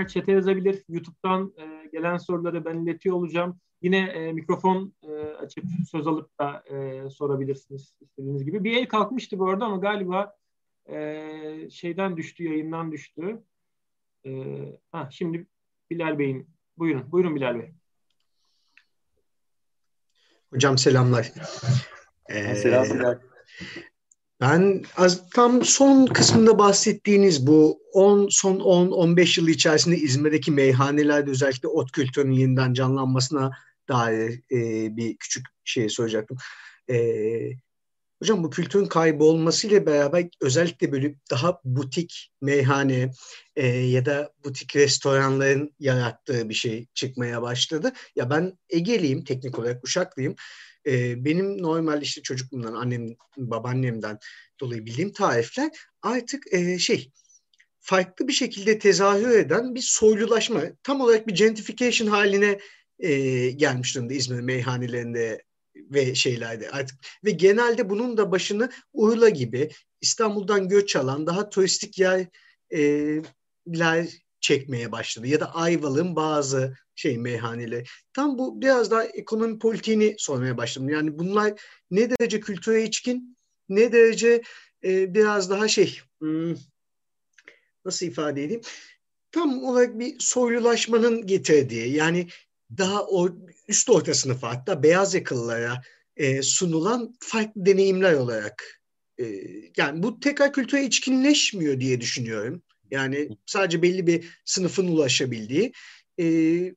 dinleyenler çete yazabilir. YouTube'dan e, gelen soruları ben iletiyor olacağım. Yine e, mikrofon e, açıp söz alıp da e, sorabilirsiniz istediğiniz gibi. Bir el kalkmıştı bu arada ama galiba e, şeyden düştü, yayından düştü. E, ha, şimdi Bilal Bey'in, buyurun, buyurun Bilal Bey. Hocam selamlar. Ee, selamlar. Ben az, tam son kısmında bahsettiğiniz bu 10 son 10-15 yıl içerisinde İzmir'deki meyhanelerde özellikle ot kültürünün yeniden canlanmasına dair e, bir küçük şey soracaktım. E, hocam bu kültürün kaybolmasıyla beraber özellikle böyle daha butik meyhane e, ya da butik restoranların yarattığı bir şey çıkmaya başladı. Ya ben Ege'liyim, teknik olarak Uşaklıyım. E, benim normal işte çocukluğumdan, annem, babaannemden dolayı bildiğim tarifler artık e, şey farklı bir şekilde tezahür eden bir soylulaşma, tam olarak bir gentrification haline e, gelmiş durumda İzmir meyhanelerinde ve şeylerde artık. Ve genelde bunun da başını Urla gibi İstanbul'dan göç alan daha turistik yerler çekmeye başladı ya da Ayvalık'ın bazı şey meyhaneleri. Tam bu biraz daha ekonomi politiğini sormaya başladım. Yani bunlar ne derece kültüre içkin, ne derece e, biraz daha şey hmm, nasıl ifade edeyim? Tam olarak bir soylulaşmanın getirdiği yani daha o üst orta sınıfa hatta beyaz yakalılara e, sunulan farklı deneyimler olarak e, yani bu tekrar kültüre içkinleşmiyor diye düşünüyorum. Yani sadece belli bir sınıfın ulaşabildiği e,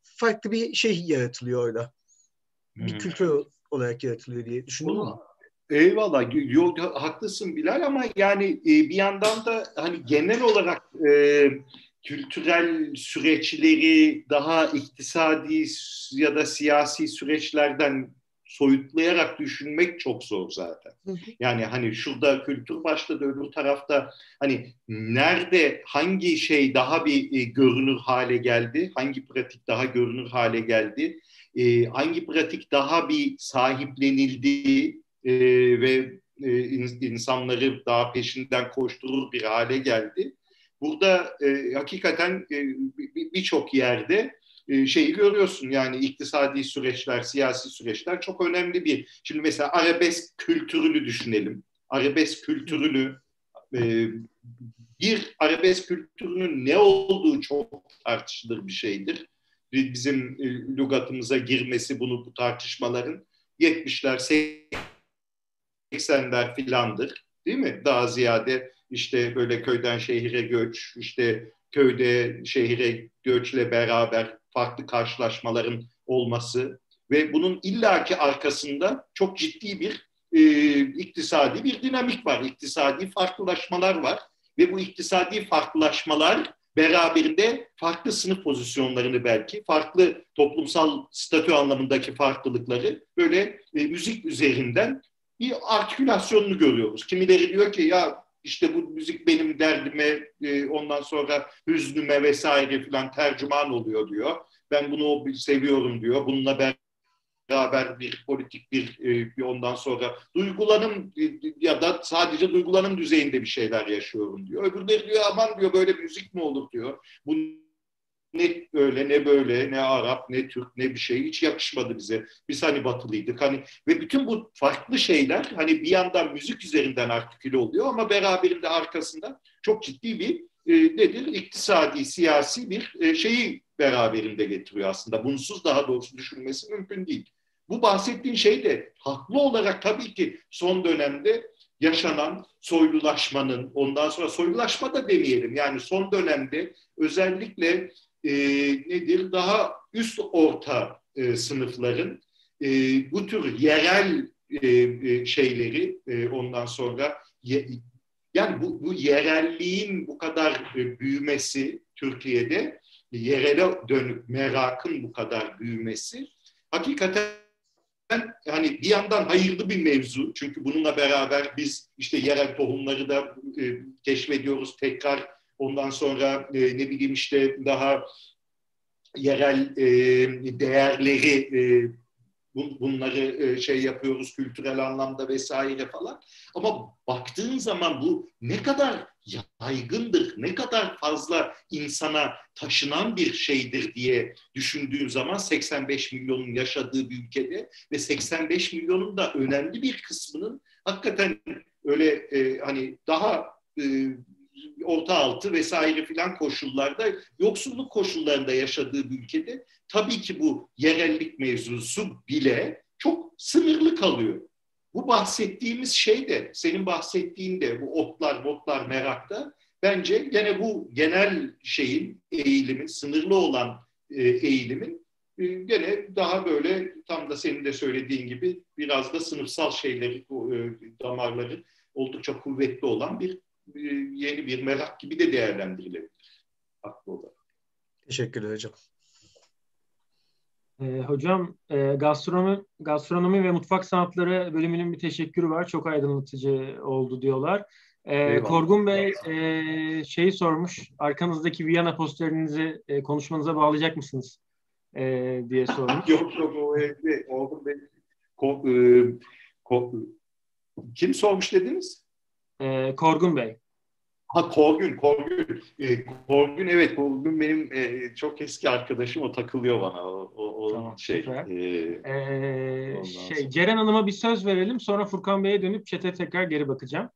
farklı bir şey yaratılıyor orada. Bir hmm. kültür olarak yaratılıyor diye düşünüyorum. Bunu, Eyvallah. Yok, haklısın Bilal ama yani e, bir yandan da hani genel olarak e, kültürel süreçleri daha iktisadi ya da siyasi süreçlerden soyutlayarak düşünmek çok zor zaten. Yani hani şurada kültür başladı öbür tarafta hani nerede hangi şey daha bir e, görünür hale geldi, hangi pratik daha görünür hale geldi, e, hangi pratik daha bir sahiplenildi e, ve e, insanları daha peşinden koşturur bir hale geldi. Burada e, hakikaten e, birçok yerde şeyi görüyorsun yani iktisadi süreçler, siyasi süreçler çok önemli bir. Şimdi mesela arabesk kültürünü düşünelim. Arabesk kültürünü e, bir arabesk kültürünün ne olduğu çok tartışılır bir şeydir. Bizim e, lügatımıza girmesi bunu bu tartışmaların 70'ler 80'ler filandır. Değil mi? Daha ziyade işte böyle köyden şehire göç, işte köyde şehire göçle beraber farklı karşılaşmaların olması ve bunun illaki arkasında çok ciddi bir e, iktisadi bir dinamik var. İktisadi farklılaşmalar var ve bu iktisadi farklılaşmalar beraberinde farklı sınıf pozisyonlarını belki, farklı toplumsal statü anlamındaki farklılıkları böyle e, müzik üzerinden bir artikülasyonunu görüyoruz. Kimileri diyor ki ya işte bu müzik benim derdime, e, ondan sonra hüznüme vesaire filan tercüman oluyor diyor. Ben bunu seviyorum diyor. Bununla beraber bir politik bir, e, bir ondan sonra duygulanım e, ya da sadece duygulanım düzeyinde bir şeyler yaşıyorum diyor. Öbürleri diyor aman diyor böyle müzik mi olur diyor. Bu ne öyle ne böyle ne Arap ne Türk ne bir şey hiç yakışmadı bize. Biz hani batılıydık hani ve bütün bu farklı şeyler hani bir yandan müzik üzerinden artiküle oluyor ama beraberinde arkasında çok ciddi bir e, nedir iktisadi siyasi bir e, şeyi beraberinde getiriyor aslında. Bunsuz daha doğrusu düşünmesi mümkün değil. Bu bahsettiğin şey de haklı olarak tabii ki son dönemde yaşanan soylulaşmanın, ondan sonra soylulaşma da demeyelim. Yani son dönemde özellikle e, nedir? Daha üst orta e, sınıfların e, bu tür yerel e, e, şeyleri e, ondan sonra ye, yani bu, bu yerelliğin bu kadar e, büyümesi Türkiye'de yerele dönük merakın bu kadar büyümesi hakikaten hani bir yandan hayırlı bir mevzu. Çünkü bununla beraber biz işte yerel tohumları da e, keşfediyoruz tekrar Ondan sonra e, ne bileyim işte daha yerel e, değerleri e, bunları şey yapıyoruz kültürel anlamda vesaire falan. Ama baktığın zaman bu ne kadar yaygındır, ne kadar fazla insana taşınan bir şeydir diye düşündüğün zaman 85 milyonun yaşadığı bir ülkede ve 85 milyonun da önemli bir kısmının hakikaten öyle e, hani daha e, orta altı vesaire filan koşullarda yoksulluk koşullarında yaşadığı bir ülkede tabii ki bu yerellik mevzusu bile çok sınırlı kalıyor. Bu bahsettiğimiz şey de senin bahsettiğin de bu otlar, botlar, merakta bence gene bu genel şeyin eğilimin, sınırlı olan e, eğilimin e, gene daha böyle tam da senin de söylediğin gibi biraz da sınıfsal şeyleri, e, damarları oldukça kuvvetli olan bir yeni bir merak gibi de değerlendirilebilir. Haklı olarak. Teşekkürler hocam. E, hocam e, gastronomi, gastronomi ve mutfak sanatları bölümünün bir teşekkürü var. Çok aydınlatıcı oldu diyorlar. E, Korgun Bey e, şeyi sormuş. Arkanızdaki Viyana posterinizi e, konuşmanıza bağlayacak mısınız? E, diye sormuş. yok yok o evde. Korgun Bey. Ko, e, ko, kim sormuş dediniz? E, Korgun Bey. Ha Korgün, Korgün. E, Korgün evet, Korgün benim e, çok eski arkadaşım. O takılıyor bana. O, o, o tamam, şey. E, ee, şey Ceren Hanım'a bir söz verelim. Sonra Furkan Bey'e dönüp çete tekrar geri bakacağım.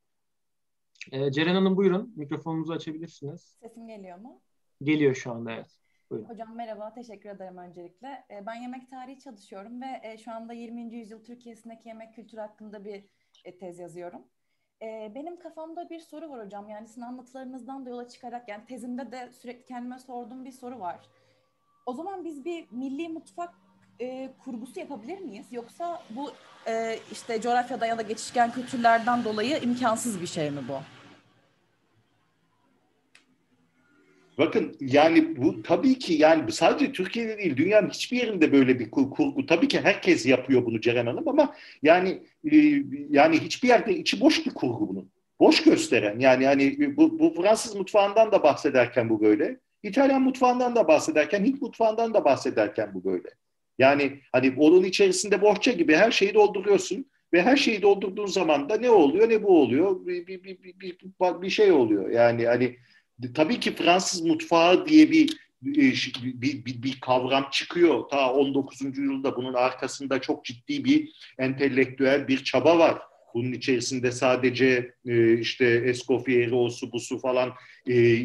E, Ceren Hanım buyurun. Mikrofonunuzu açabilirsiniz. Sesim geliyor mu? Geliyor şu anda evet. Buyurun. Hocam merhaba, teşekkür ederim öncelikle. E, ben yemek tarihi çalışıyorum ve e, şu anda 20. yüzyıl Türkiye'sindeki yemek kültürü hakkında bir e, tez yazıyorum. E, benim kafamda bir soru var hocam. Yani sizin anlatılarınızdan da yola çıkarak yani tezimde de sürekli kendime sorduğum bir soru var. O zaman biz bir milli mutfak e, kurgusu yapabilir miyiz? Yoksa bu e, işte coğrafyada ya da geçişken kültürlerden dolayı imkansız bir şey mi bu? Bakın yani bu tabii ki yani sadece Türkiye'de değil dünyanın hiçbir yerinde böyle bir kurgu. Tabii ki herkes yapıyor bunu Ceren Hanım ama yani e, yani hiçbir yerde içi boş bir kurgu bunun. Boş gösteren yani yani bu, bu Fransız mutfağından da bahsederken bu böyle. İtalyan mutfağından da bahsederken, Hint mutfağından da bahsederken bu böyle. Yani hani onun içerisinde bohça gibi her şeyi dolduruyorsun ve her şeyi doldurduğun zaman da ne oluyor ne bu oluyor bir, bir, bir, bir, bir şey oluyor. Yani hani tabii ki Fransız mutfağı diye bir bir, bir, bir kavram çıkıyor. Ta 19. yüzyılda bunun arkasında çok ciddi bir entelektüel bir çaba var. Bunun içerisinde sadece e, işte Escoffieri, osu busu falan e,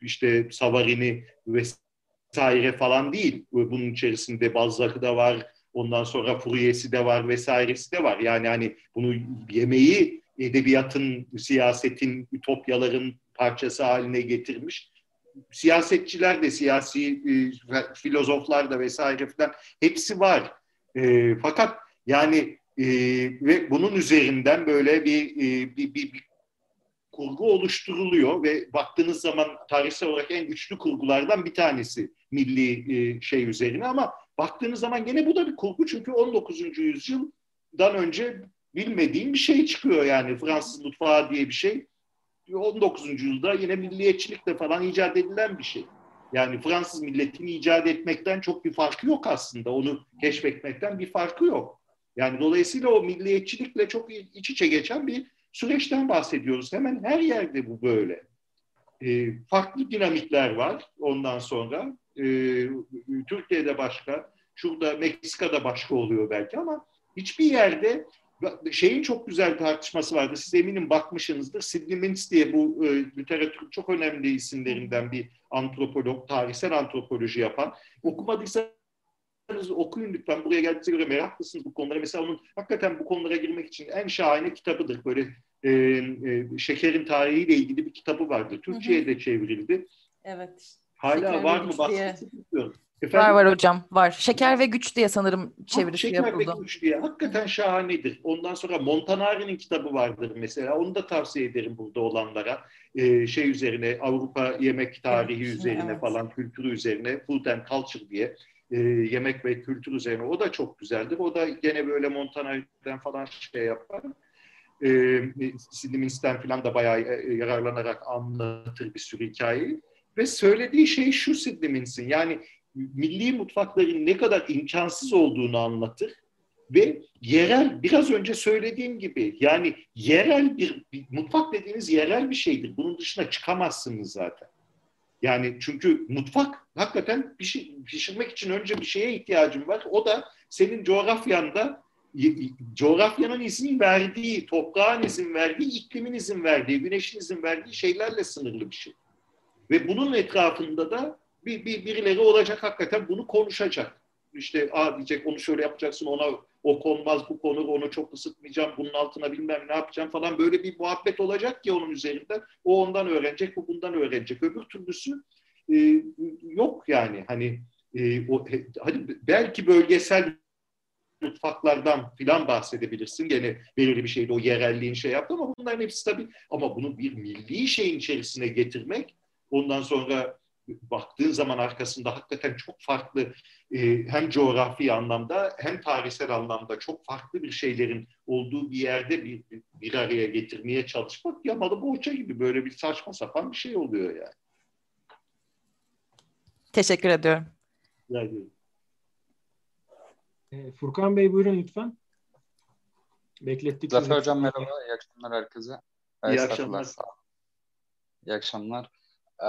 işte Savarini vesaire falan değil. Bunun içerisinde Balzac'ı da var, ondan sonra Fourier'si de var vesairesi de var. Yani hani bunu yemeği edebiyatın, siyasetin, ütopyaların parçası haline getirmiş. Siyasetçiler de, siyasi e, filozoflar da vesaire filan hepsi var. E, fakat yani e, ve bunun üzerinden böyle bir, e, bir, bir, bir kurgu oluşturuluyor ve baktığınız zaman tarihsel olarak en güçlü kurgulardan bir tanesi milli e, şey üzerine ama baktığınız zaman gene bu da bir kurgu çünkü 19. yüzyıldan önce bilmediğim bir şey çıkıyor yani Fransız mutfağı diye bir şey 19. yüzyılda yine milliyetçilikle falan icat edilen bir şey. Yani Fransız milletini icat etmekten çok bir farkı yok aslında. Onu keşfetmekten bir farkı yok. Yani dolayısıyla o milliyetçilikle çok iç içe geçen bir süreçten bahsediyoruz. Hemen her yerde bu böyle. E, farklı dinamikler var ondan sonra. E, Türkiye'de başka, şurada Meksika'da başka oluyor belki ama hiçbir yerde şeyin çok güzel tartışması vardı. Siz eminim bakmışsınızdır. Sidney Mintz diye bu e, literatürün çok önemli isimlerinden bir antropolog, tarihsel antropoloji yapan. Okumadıysanız okuyun lütfen. Buraya geldiğinize göre meraklısınız bu konulara. Mesela onun hakikaten bu konulara girmek için en şahane kitabıdır. Böyle e, e, şekerin tarihiyle ilgili bir kitabı vardı. Türkçe'ye de çevrildi. Evet. Hala Şeker var mı? Bahsetmiyorum. Efendim? Var var hocam var. Şeker ve Güç diye sanırım çevirisi Şeker yapıldı. Şeker ve Güç diye. Hakikaten şahanedir. Ondan sonra Montanari'nin kitabı vardır mesela. Onu da tavsiye ederim burada olanlara. Ee, şey üzerine Avrupa yemek tarihi evet, üzerine evet. falan kültürü üzerine Food and Culture diye e, yemek ve kültür üzerine. O da çok güzeldir. O da gene böyle Montanari'den falan şey yapar. E, Sidney falan da bayağı e, yararlanarak anlatır bir sürü hikayeyi. Ve söylediği şey şu Sidney Yani milli mutfakların ne kadar imkansız olduğunu anlatır ve yerel biraz önce söylediğim gibi yani yerel bir, bir mutfak dediğiniz yerel bir şeydir. Bunun dışına çıkamazsınız zaten. Yani çünkü mutfak hakikaten şey, pişirmek için önce bir şeye ihtiyacın var. O da senin coğrafyanda coğrafyanın izin verdiği, toprağın izin verdiği, iklimin izin verdiği, güneşin izin verdiği şeylerle sınırlı bir şey. Ve bunun etrafında da bir, bir birileri olacak hakikaten bunu konuşacak. İşte aa diyecek onu şöyle yapacaksın ona o konmaz bu konu onu çok ısıtmayacağım bunun altına bilmem ne yapacağım falan böyle bir muhabbet olacak ki onun üzerinden o ondan öğrenecek bu bundan öğrenecek öbür türlüsü e, yok yani hani e, o, hadi belki bölgesel mutfaklardan filan bahsedebilirsin. Gene belirli bir şeyde o yerelliğin şey yaptı ama bunların hepsi tabii ama bunu bir milli şeyin içerisine getirmek ondan sonra baktığın zaman arkasında hakikaten çok farklı e, hem coğrafi anlamda hem tarihsel anlamda çok farklı bir şeylerin olduğu bir yerde bir, bir araya getirmeye çalışmak yamalı boğaça gibi böyle bir saçma sapan bir şey oluyor yani. Teşekkür ediyorum. Rica e, Furkan Bey buyurun lütfen. Beklettik. Zafer Hocam merhaba. İyi akşamlar herkese. İyi akşamlar. İyi akşamlar.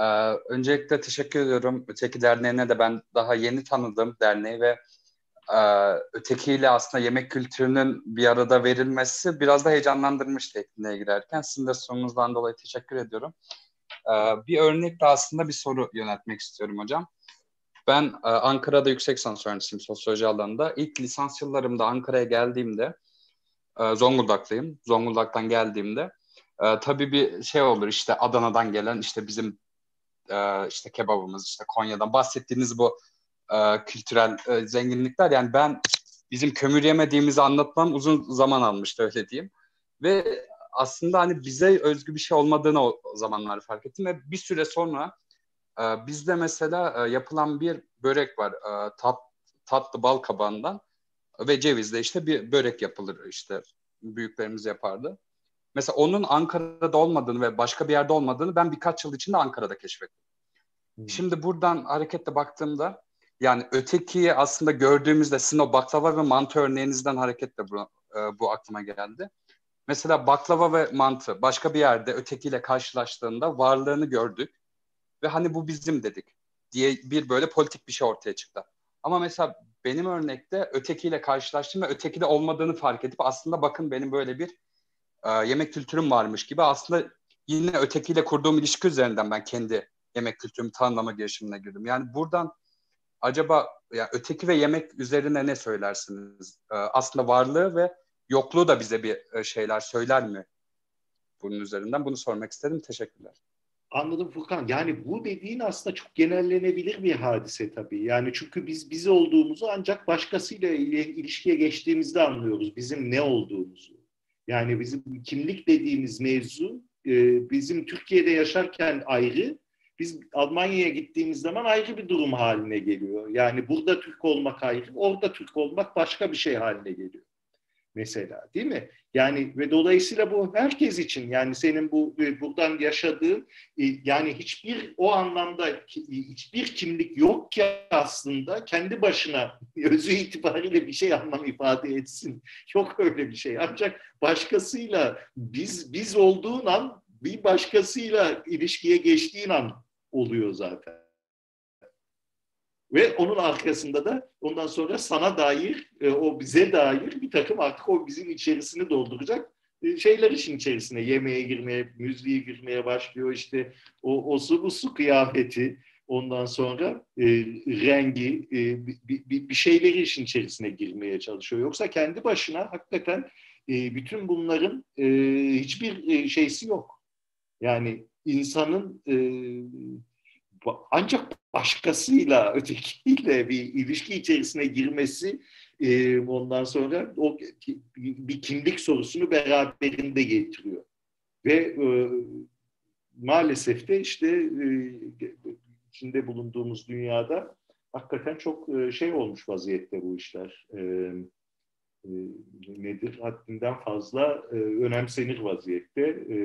Ee, öncelikle teşekkür ediyorum. Öteki Derneği'ne de ben daha yeni tanıdım derneği ve e, ötekiyle aslında yemek kültürünün bir arada verilmesi biraz da heyecanlandırmış tekniğe girerken. Sizin de sorunuzdan dolayı teşekkür ediyorum. Ee, bir örnekle aslında bir soru yöneltmek istiyorum hocam. Ben e, Ankara'da yüksek lisans öğrencisiyim sosyoloji alanında. İlk lisans yıllarımda Ankara'ya geldiğimde, e, Zonguldaklıyım. Zonguldak'tan geldiğimde e, tabii bir şey olur işte Adana'dan gelen işte bizim e, işte kebabımız, işte Konya'dan bahsettiğiniz bu e, kültürel e, zenginlikler. Yani ben bizim kömür yemediğimizi anlatmam uzun zaman almıştı öyle diyeyim. Ve aslında hani bize özgü bir şey olmadığını o, zamanlar fark ettim ve bir süre sonra e, bizde mesela e, yapılan bir börek var e, tat, tatlı bal kabağından ve cevizle işte bir börek yapılır işte büyüklerimiz yapardı. Mesela onun Ankara'da olmadığını ve başka bir yerde olmadığını ben birkaç yıl içinde Ankara'da keşfettim. Hmm. Şimdi buradan hareketle baktığımda yani ötekiyi aslında gördüğümüzde sizin o baklava ve mantı örneğinizden hareketle bu, e, bu aklıma geldi. Mesela baklava ve mantı başka bir yerde ötekiyle karşılaştığında varlığını gördük ve hani bu bizim dedik diye bir böyle politik bir şey ortaya çıktı. Ama mesela benim örnekte ötekiyle karşılaştım ve ötekide olmadığını fark edip aslında bakın benim böyle bir e, yemek kültürüm varmış gibi aslında yine ötekiyle kurduğum ilişki üzerinden ben kendi yemek kültürümü tanımlama girişimine girdim. Yani buradan acaba ya öteki ve yemek üzerine ne söylersiniz? E, aslında varlığı ve yokluğu da bize bir e, şeyler söyler mi? Bunun üzerinden bunu sormak istedim. Teşekkürler. Anladım Furkan. Yani bu dediğin aslında çok genellenebilir bir hadise tabii. Yani çünkü biz biz olduğumuzu ancak başkasıyla ilişkiye geçtiğimizde anlıyoruz bizim ne olduğumuzu. Yani bizim kimlik dediğimiz mevzu e, bizim Türkiye'de yaşarken ayrı, biz Almanya'ya gittiğimiz zaman ayrı bir durum haline geliyor. Yani burada Türk olmak ayrı, orada Türk olmak başka bir şey haline geliyor mesela değil mi? Yani ve dolayısıyla bu herkes için yani senin bu e, buradan yaşadığın e, yani hiçbir o anlamda hiçbir kimlik yok ki aslında kendi başına özü itibariyle bir şey anlam ifade etsin. Yok öyle bir şey. Ancak başkasıyla biz biz olduğun an bir başkasıyla ilişkiye geçtiğin an oluyor zaten. Ve onun arkasında da ondan sonra sana dair, e, o bize dair bir takım artık o bizim içerisini dolduracak e, şeyler işin içerisine. Yemeğe girmeye, müziğe girmeye başlıyor işte o, o su bu su kıyafeti. Ondan sonra e, rengi, e, bir, bir, bir şeyleri işin içerisine girmeye çalışıyor. Yoksa kendi başına hakikaten e, bütün bunların e, hiçbir e, şeysi yok. Yani insanın e, ancak başkasıyla, ötekiyle bir ilişki içerisine girmesi e, ondan sonra o bir kimlik sorusunu beraberinde getiriyor. Ve e, maalesef de işte e, içinde bulunduğumuz dünyada hakikaten çok e, şey olmuş vaziyette bu işler. E, e, nedir? Haddinden fazla e, önemsenir vaziyette. E,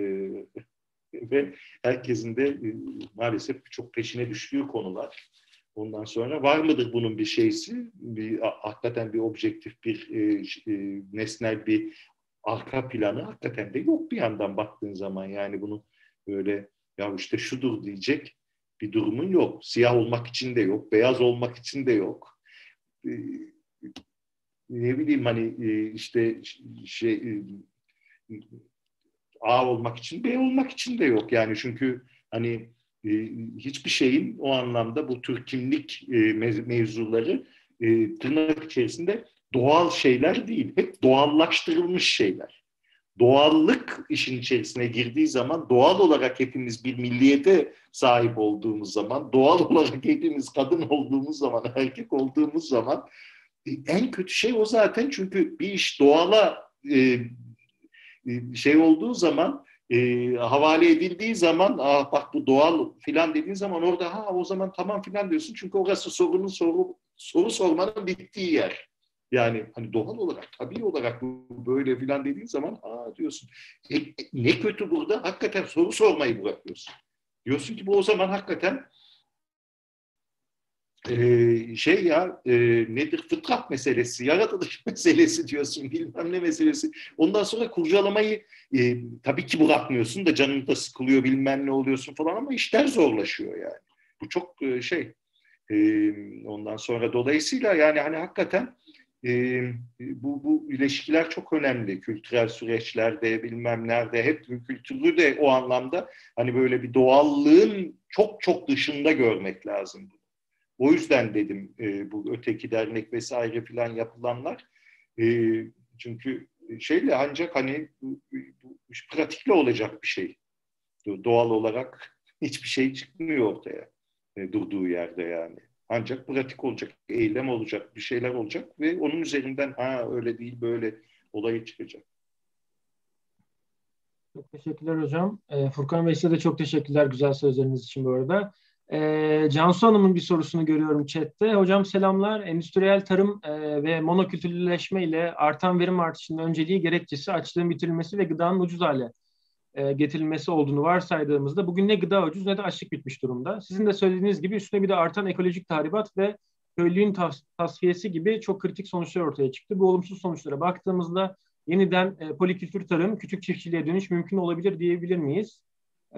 ve herkesin de e, maalesef çok peşine düştüğü konular. Ondan sonra var mıdır bunun bir şeysi? Bir, hakikaten bir objektif, bir e, e, nesnel bir arka planı hakikaten de yok bir yandan baktığın zaman. Yani bunu böyle ya işte şudur diyecek bir durumun yok. Siyah olmak için de yok, beyaz olmak için de yok. Ne bileyim hani işte şey A olmak için B olmak için de yok yani çünkü hani e, hiçbir şeyin o anlamda bu tür kimlik e, mevzuları e, tırnak içerisinde doğal şeyler değil. Hep doğallaştırılmış şeyler. Doğallık işin içerisine girdiği zaman doğal olarak hepimiz bir milliyete sahip olduğumuz zaman, doğal olarak hepimiz kadın olduğumuz zaman, erkek olduğumuz zaman e, en kötü şey o zaten çünkü bir iş doğala e, şey olduğu zaman e, havale edildiği zaman ah bak bu doğal filan dediğin zaman orada ha o zaman tamam filan diyorsun çünkü orası sorunun soru soru sormanın bittiği yer. Yani hani doğal olarak, tabii olarak böyle filan dediğin zaman aa diyorsun. E, e, ne kötü burada? Hakikaten soru sormayı bırakıyorsun. Diyorsun ki bu o zaman hakikaten e, şey ya e, nedir fıtrat meselesi, yaratılış meselesi diyorsun bilmem ne meselesi. Ondan sonra kurcalamayı e, tabii ki bırakmıyorsun da canın da sıkılıyor bilmem ne oluyorsun falan ama işler zorlaşıyor yani. Bu çok e, şey e, ondan sonra dolayısıyla yani hani hakikaten e, bu, bu ilişkiler çok önemli. Kültürel süreçlerde bilmem nerede hep kültürü de o anlamda hani böyle bir doğallığın çok çok dışında görmek lazım. O yüzden dedim e, bu öteki dernek vesaire filan yapılanlar e, çünkü şeyle ancak hani bu, bu, pratikle olacak bir şey. Doğal olarak hiçbir şey çıkmıyor ortaya e, durduğu yerde yani. Ancak pratik olacak, eylem olacak, bir şeyler olacak ve onun üzerinden ha öyle değil böyle olayı çıkacak. Çok teşekkürler hocam. E, Furkan Bey size de çok teşekkürler güzel sözleriniz için bu arada. E, Cansu Hanım'ın bir sorusunu görüyorum chatte. Hocam selamlar. Endüstriyel tarım e, ve monokültürleşme ile artan verim artışının önceliği gerekçesi açlığın bitirilmesi ve gıdanın ucuz hale e, getirilmesi olduğunu varsaydığımızda bugün ne gıda ucuz ne de açlık bitmiş durumda. Sizin de söylediğiniz gibi üstüne bir de artan ekolojik tahribat ve köylülüğün tas- tasfiyesi gibi çok kritik sonuçlar ortaya çıktı. Bu olumsuz sonuçlara baktığımızda yeniden e, polikültür tarım, küçük çiftçiliğe dönüş mümkün olabilir diyebilir miyiz?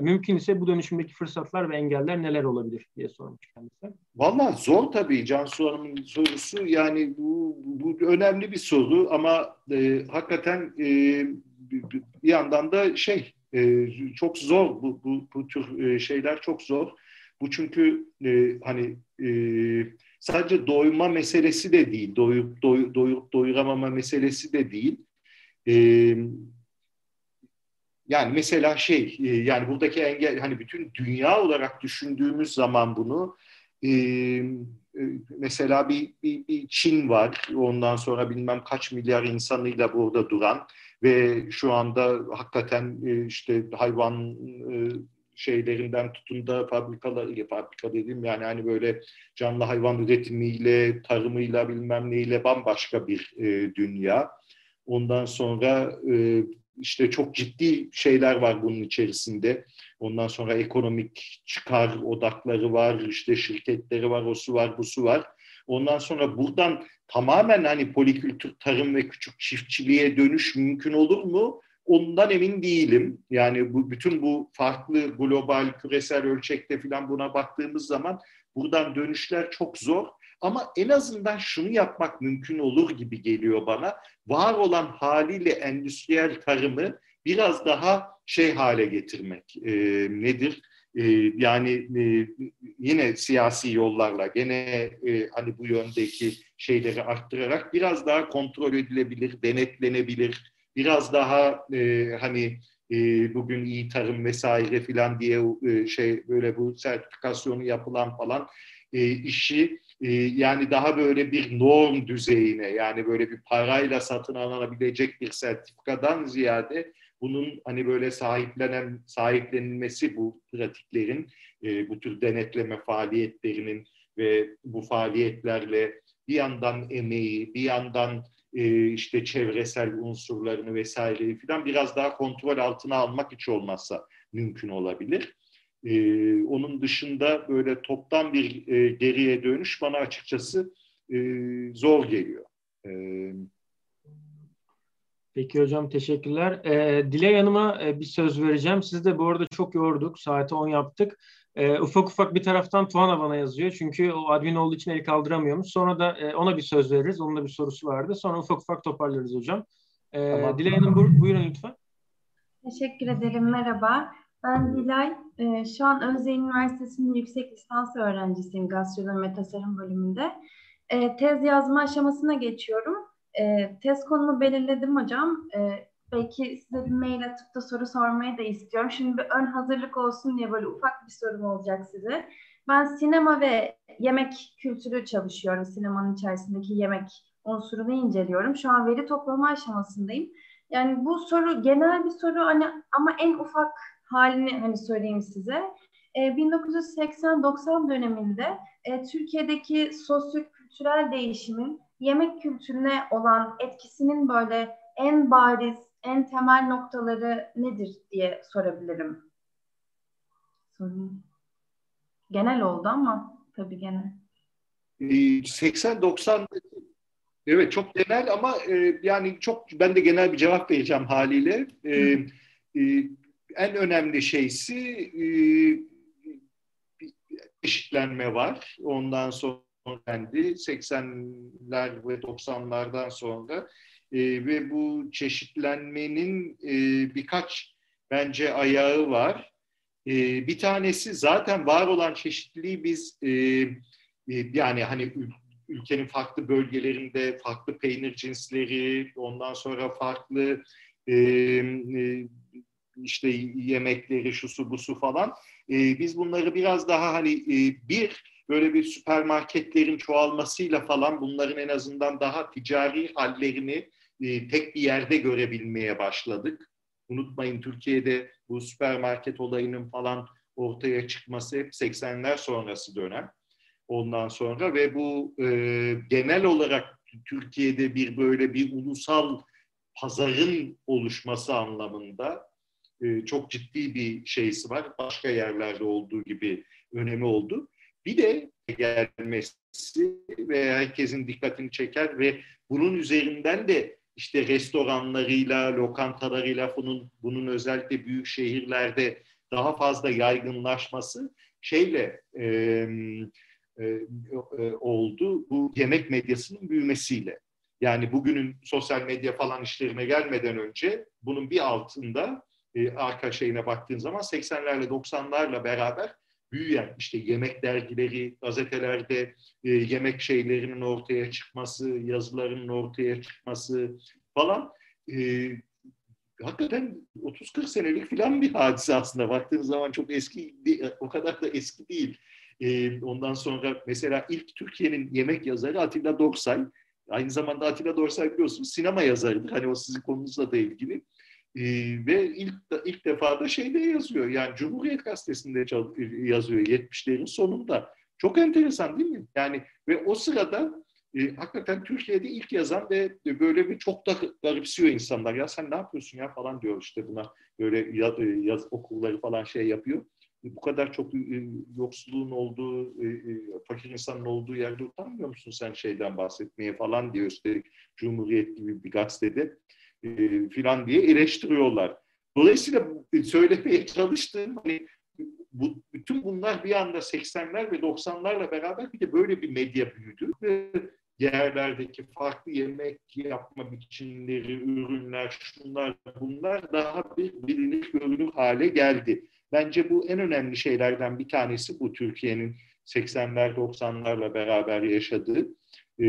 Mümkün ise bu dönüşümdeki fırsatlar ve engeller neler olabilir diye sormuş kendisi. Valla zor tabii Cansu Hanım'ın sorusu. Yani bu, bu önemli bir soru ama e, hakikaten e, bir yandan da şey e, çok zor bu, bu, bu tür e, şeyler çok zor. Bu çünkü e, hani e, sadece doyma meselesi de değil, doyup doy, doyup doyuramama meselesi de değil. E, yani mesela şey, e, yani buradaki engel, hani bütün dünya olarak düşündüğümüz zaman bunu, e, e, mesela bir, bir, bir Çin var, ondan sonra bilmem kaç milyar insanıyla burada duran ve şu anda hakikaten işte hayvan şeylerinden tutun da fabrikaları, fabrika dedim yani hani böyle canlı hayvan üretimiyle, tarımıyla bilmem neyle bambaşka bir dünya. Ondan sonra e, işte çok ciddi şeyler var bunun içerisinde. Ondan sonra ekonomik çıkar odakları var, işte şirketleri var, o su var, bu su var. Ondan sonra buradan tamamen hani polikültür tarım ve küçük çiftçiliğe dönüş mümkün olur mu? Ondan emin değilim. Yani bu bütün bu farklı global küresel ölçekte falan buna baktığımız zaman buradan dönüşler çok zor. Ama en azından şunu yapmak mümkün olur gibi geliyor bana. Var olan haliyle endüstriyel tarımı biraz daha şey hale getirmek. E, nedir? E, yani e, yine siyasi yollarla, gene e, hani bu yöndeki şeyleri arttırarak biraz daha kontrol edilebilir, denetlenebilir. Biraz daha e, hani e, bugün iyi tarım vesaire filan diye e, şey böyle bu sertifikasyonu yapılan falan e, işi e, yani daha böyle bir norm düzeyine yani böyle bir parayla satın alınabilecek bir sertifikadan ziyade bunun hani böyle sahiplenen sahiplenilmesi bu pratiklerin e, bu tür denetleme faaliyetlerinin ve bu faaliyetlerle bir yandan emeği bir yandan e, işte çevresel unsurlarını vesaireyi falan biraz daha kontrol altına almak hiç olmazsa mümkün olabilir. E, onun dışında böyle toptan bir e, geriye dönüş bana açıkçası e, zor geliyor. E, Peki hocam teşekkürler. E, Dilek Hanım'a e, bir söz vereceğim. Siz de bu arada çok yorduk. Saate 10 yaptık. E, ufak ufak bir taraftan Tuana bana yazıyor. Çünkü o admin olduğu için el kaldıramıyormuş. Sonra da e, ona bir söz veririz. Onun da bir sorusu vardı. Sonra ufak ufak toparlarız hocam. E, tamam. Dilek Hanım bu, buyurun lütfen. Teşekkür ederim. Merhaba. Ben Dilay. E, şu an Özyeğin Üniversitesi'nin yüksek lisans öğrencisiyim gastronomi ve tasarım bölümünde. E, tez yazma aşamasına geçiyorum. E, tez konumu belirledim hocam. E, belki size bir mail atıp da soru sormayı da istiyorum. Şimdi bir ön hazırlık olsun diye böyle ufak bir sorum olacak size. Ben sinema ve yemek kültürü çalışıyorum. Sinemanın içerisindeki yemek unsurunu inceliyorum. Şu an veri toplama aşamasındayım. Yani bu soru genel bir soru hani ama en ufak halini hani söyleyeyim size. E, 1980-90 döneminde e, Türkiye'deki sosyo-kültürel değişimin yemek kültürüne olan etkisinin böyle en bariz, en temel noktaları nedir diye sorabilirim. Sorayım. Genel oldu ama tabii genel. 80-90 Evet çok genel ama e, yani çok ben de genel bir cevap vereceğim haliyle. E, e, en önemli şeysi e, eşitlenme var. Ondan sonra kendi 80'ler ve 90'lardan sonra e, ve bu çeşitlenmenin e, birkaç bence ayağı var. E, bir tanesi zaten var olan çeşitliliği biz e, e, yani hani ülkenin farklı bölgelerinde farklı peynir cinsleri, ondan sonra farklı e, e, işte yemekleri, şusu busu falan. E, biz bunları biraz daha hani e, bir böyle bir süpermarketlerin çoğalmasıyla falan bunların en azından daha ticari hallerini e, tek bir yerde görebilmeye başladık. Unutmayın Türkiye'de bu süpermarket olayının falan ortaya çıkması hep 80'ler sonrası dönem. Ondan sonra ve bu e, genel olarak Türkiye'de bir böyle bir ulusal pazarın oluşması anlamında e, çok ciddi bir şeysi var. Başka yerlerde olduğu gibi önemi oldu. Bir de gelmesi ve herkesin dikkatini çeker ve bunun üzerinden de işte restoranlarıyla, lokantalarıyla bunun, bunun özellikle büyük şehirlerde daha fazla yaygınlaşması şeyle e, e, e, oldu bu yemek medyasının büyümesiyle. Yani bugünün sosyal medya falan işlerine gelmeden önce bunun bir altında e, arka şeyine baktığın zaman 80'lerle 90'larla beraber büyüyen işte yemek dergileri, gazetelerde e, yemek şeylerinin ortaya çıkması, yazılarının ortaya çıkması falan e, hakikaten 30-40 senelik falan bir hadise aslında. Baktığınız zaman çok eski, o kadar da eski değil. E, ondan sonra mesela ilk Türkiye'nin yemek yazarı Atilla Dorsay. Aynı zamanda Atilla Dorsay biliyorsunuz sinema yazarıdır. Hani o sizin konunuzla da ilgili. Ee, ve ilk ilk defa da şeyde yazıyor. Yani Cumhuriyet Gazetesi'nde yazıyor 70'lerin sonunda. Çok enteresan değil mi? Yani ve o sırada e, hakikaten Türkiye'de ilk yazan ve böyle bir çok da garipsiyor insanlar. Ya sen ne yapıyorsun ya falan diyor işte buna. Böyle yaz, e, yaz okulları falan şey yapıyor. Bu kadar çok e, yoksulluğun olduğu, e, e, fakir insanın olduğu yerde utanmıyor musun sen şeyden bahsetmeye falan diyor üstelik Cumhuriyet gibi bir gazetede e, filan diye eleştiriyorlar. Dolayısıyla söylemeye çalıştığım hani bu, bütün bunlar bir anda 80'ler ve 90'larla beraber bir de böyle bir medya büyüdü ve yerlerdeki farklı yemek yapma biçimleri, ürünler, şunlar bunlar daha bir bilinir görünür hale geldi. Bence bu en önemli şeylerden bir tanesi bu Türkiye'nin 80'ler 90'larla beraber yaşadığı e,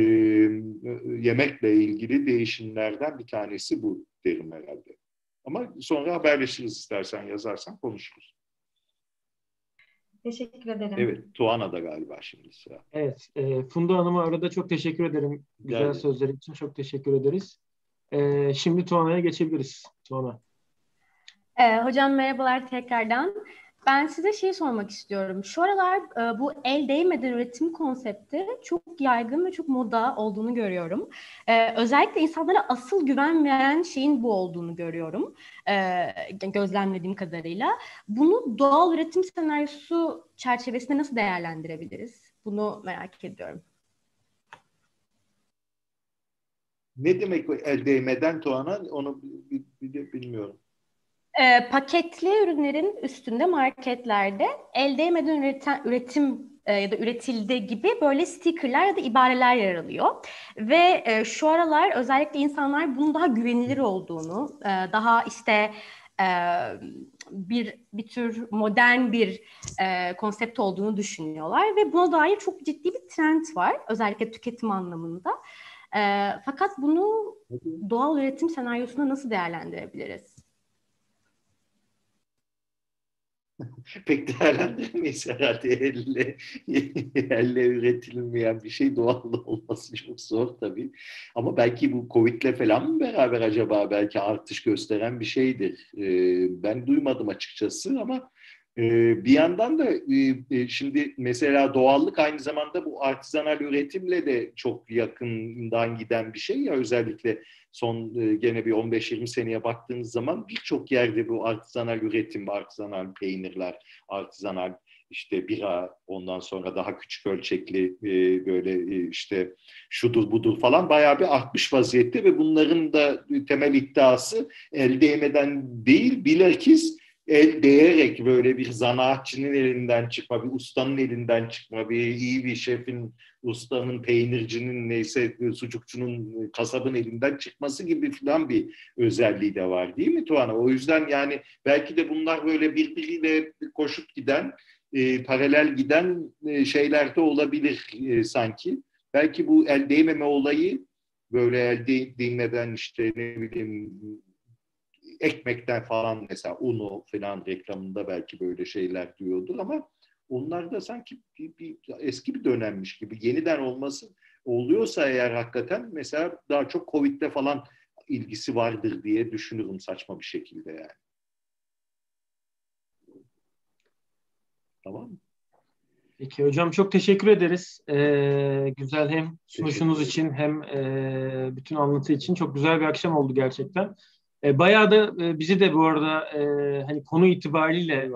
yemekle ilgili değişimlerden bir tanesi bu derim herhalde. Ama sonra haberleşiriz istersen yazarsan konuşuruz. Teşekkür ederim. Evet, Tuana da galiba şimdi sıra. Evet, e, Funda Hanım'a arada çok teşekkür ederim. Güzel yani. sözler için çok teşekkür ederiz. E, şimdi Tuana'ya geçebiliriz. Tuana. E, hocam merhabalar tekrardan. Ben size şey sormak istiyorum. Şu aralar e, bu el değmeden üretim konsepti çok yaygın ve çok moda olduğunu görüyorum. E, özellikle insanlara asıl güven veren şeyin bu olduğunu görüyorum. E, gözlemlediğim kadarıyla. Bunu doğal üretim senaryosu çerçevesinde nasıl değerlendirebiliriz? Bunu merak ediyorum. Ne demek el değmeden Tuana? Onu bilmiyorum e, paketli ürünlerin üstünde marketlerde el değmeden üreten, üretim e, ya da üretildi gibi böyle stickerler ya da ibareler yer alıyor. Ve e, şu aralar özellikle insanlar bunun daha güvenilir olduğunu, e, daha işte e, bir bir tür modern bir e, konsept olduğunu düşünüyorlar ve buna dair çok ciddi bir trend var özellikle tüketim anlamında. E, fakat bunu doğal üretim senaryosunda nasıl değerlendirebiliriz? pek değerlendiremeyiz herhalde elle, elle üretilmeyen bir şey doğal olması çok zor tabii. Ama belki bu Covid'le falan mı beraber acaba belki artış gösteren bir şeydir. Ee, ben duymadım açıkçası ama e, bir yandan da e, e, şimdi mesela doğallık aynı zamanda bu artizanal üretimle de çok yakından giden bir şey ya. Özellikle son e, gene bir 15-20 seneye baktığınız zaman birçok yerde bu artizanal üretim, artizanal peynirler, artizanal işte bira, ondan sonra daha küçük ölçekli böyle işte şudur budur falan bayağı bir artmış vaziyette ve bunların da temel iddiası el değmeden değil bilakis el değerek böyle bir zanaatçının elinden çıkma, bir ustanın elinden çıkma, bir iyi bir şefin, ustanın, peynircinin neyse sucukçunun, kasabın elinden çıkması gibi falan bir özelliği de var değil mi Tuana? O yüzden yani belki de bunlar böyle birbiriyle koşup giden, e, paralel giden e, şeyler de olabilir e, sanki. Belki bu el değmeme olayı böyle el değmeden işte ne bileyim ekmekten falan mesela unu falan reklamında belki böyle şeyler diyordur ama onlar da sanki bir, bir, eski bir dönemmiş gibi yeniden olması oluyorsa eğer hakikaten mesela daha çok Covid'de falan ilgisi vardır diye düşünürüm saçma bir şekilde yani. Tamam mı? Peki hocam çok teşekkür ederiz. Ee, güzel hem sunuşunuz için hem e, bütün anlatı için çok güzel bir akşam oldu gerçekten. E, bayağı da e, bizi de bu arada e, hani konu itibariyle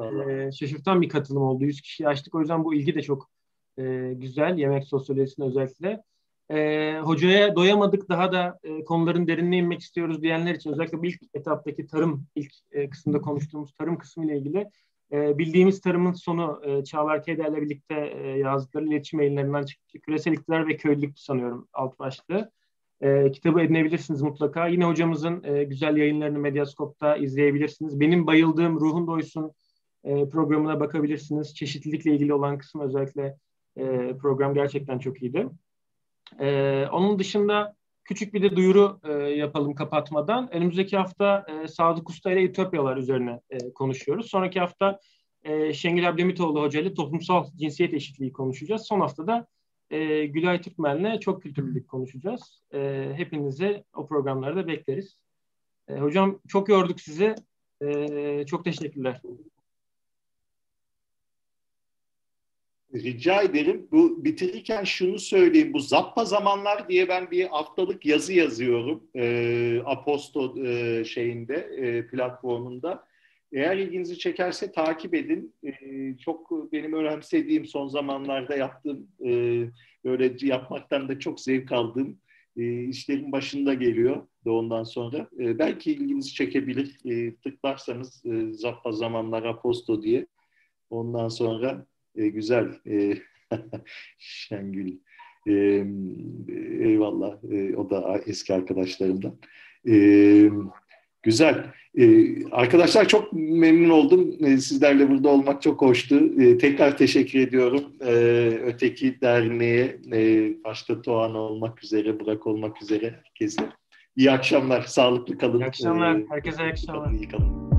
e, şaşırtan bir katılım oldu. 100 kişi açtık. O yüzden bu ilgi de çok e, güzel. Yemek sosyolojisine özellikle. E, hocaya doyamadık daha da e, konuların derinine inmek istiyoruz diyenler için özellikle bu ilk etaptaki tarım ilk e, kısımda konuştuğumuz tarım kısmı ile ilgili e, bildiğimiz tarımın sonu e, Çağlar Keder'le birlikte e, yazdıkları iletişim yayınlarından çıktı. Küresel iktidar ve köylülük sanıyorum alt başlığı. E, kitabı edinebilirsiniz mutlaka. Yine hocamızın e, güzel yayınlarını Medyaskop'ta izleyebilirsiniz. Benim bayıldığım Ruhun Doysun e, programına bakabilirsiniz. Çeşitlilikle ilgili olan kısım özellikle e, program gerçekten çok iyiydi. E, onun dışında küçük bir de duyuru e, yapalım kapatmadan. Önümüzdeki hafta e, Sadık Usta ile Ütopyalar üzerine e, konuşuyoruz. Sonraki hafta e, Şengül Abdemitoğlu Hoca ile toplumsal cinsiyet eşitliği konuşacağız. Son haftada e, Gülay Türkmen'le çok kültürlülük konuşacağız. E, hepinizi o programlarda bekleriz. E, hocam çok yorduk sizi. E, çok teşekkürler. Rica ederim. Bu bitirirken şunu söyleyeyim. Bu Zappa Zamanlar diye ben bir haftalık yazı yazıyorum. E, Aposto e, şeyinde, e, platformunda. Eğer ilginizi çekerse takip edin. Ee, çok benim önemsediğim son zamanlarda yaptığım e, böyle yapmaktan da çok zevk aldığım e, işlerin başında geliyor da ondan sonra. E, belki ilginizi çekebilir. E, tıklarsanız e, Zappa Zamanlar Posto diye. Ondan sonra güzel Şengül eyvallah o da eski arkadaşlarımdan. E, Güzel. Ee, arkadaşlar çok memnun oldum. Ee, sizlerle burada olmak çok hoştu. Ee, tekrar teşekkür ediyorum. Ee, Öteki Derneğe, e, başta Doğan olmak üzere, Burak olmak üzere herkese. İyi akşamlar. Sağlıklı kalın. İyi akşamlar. Herkese iyi akşamlar. İyi kalın.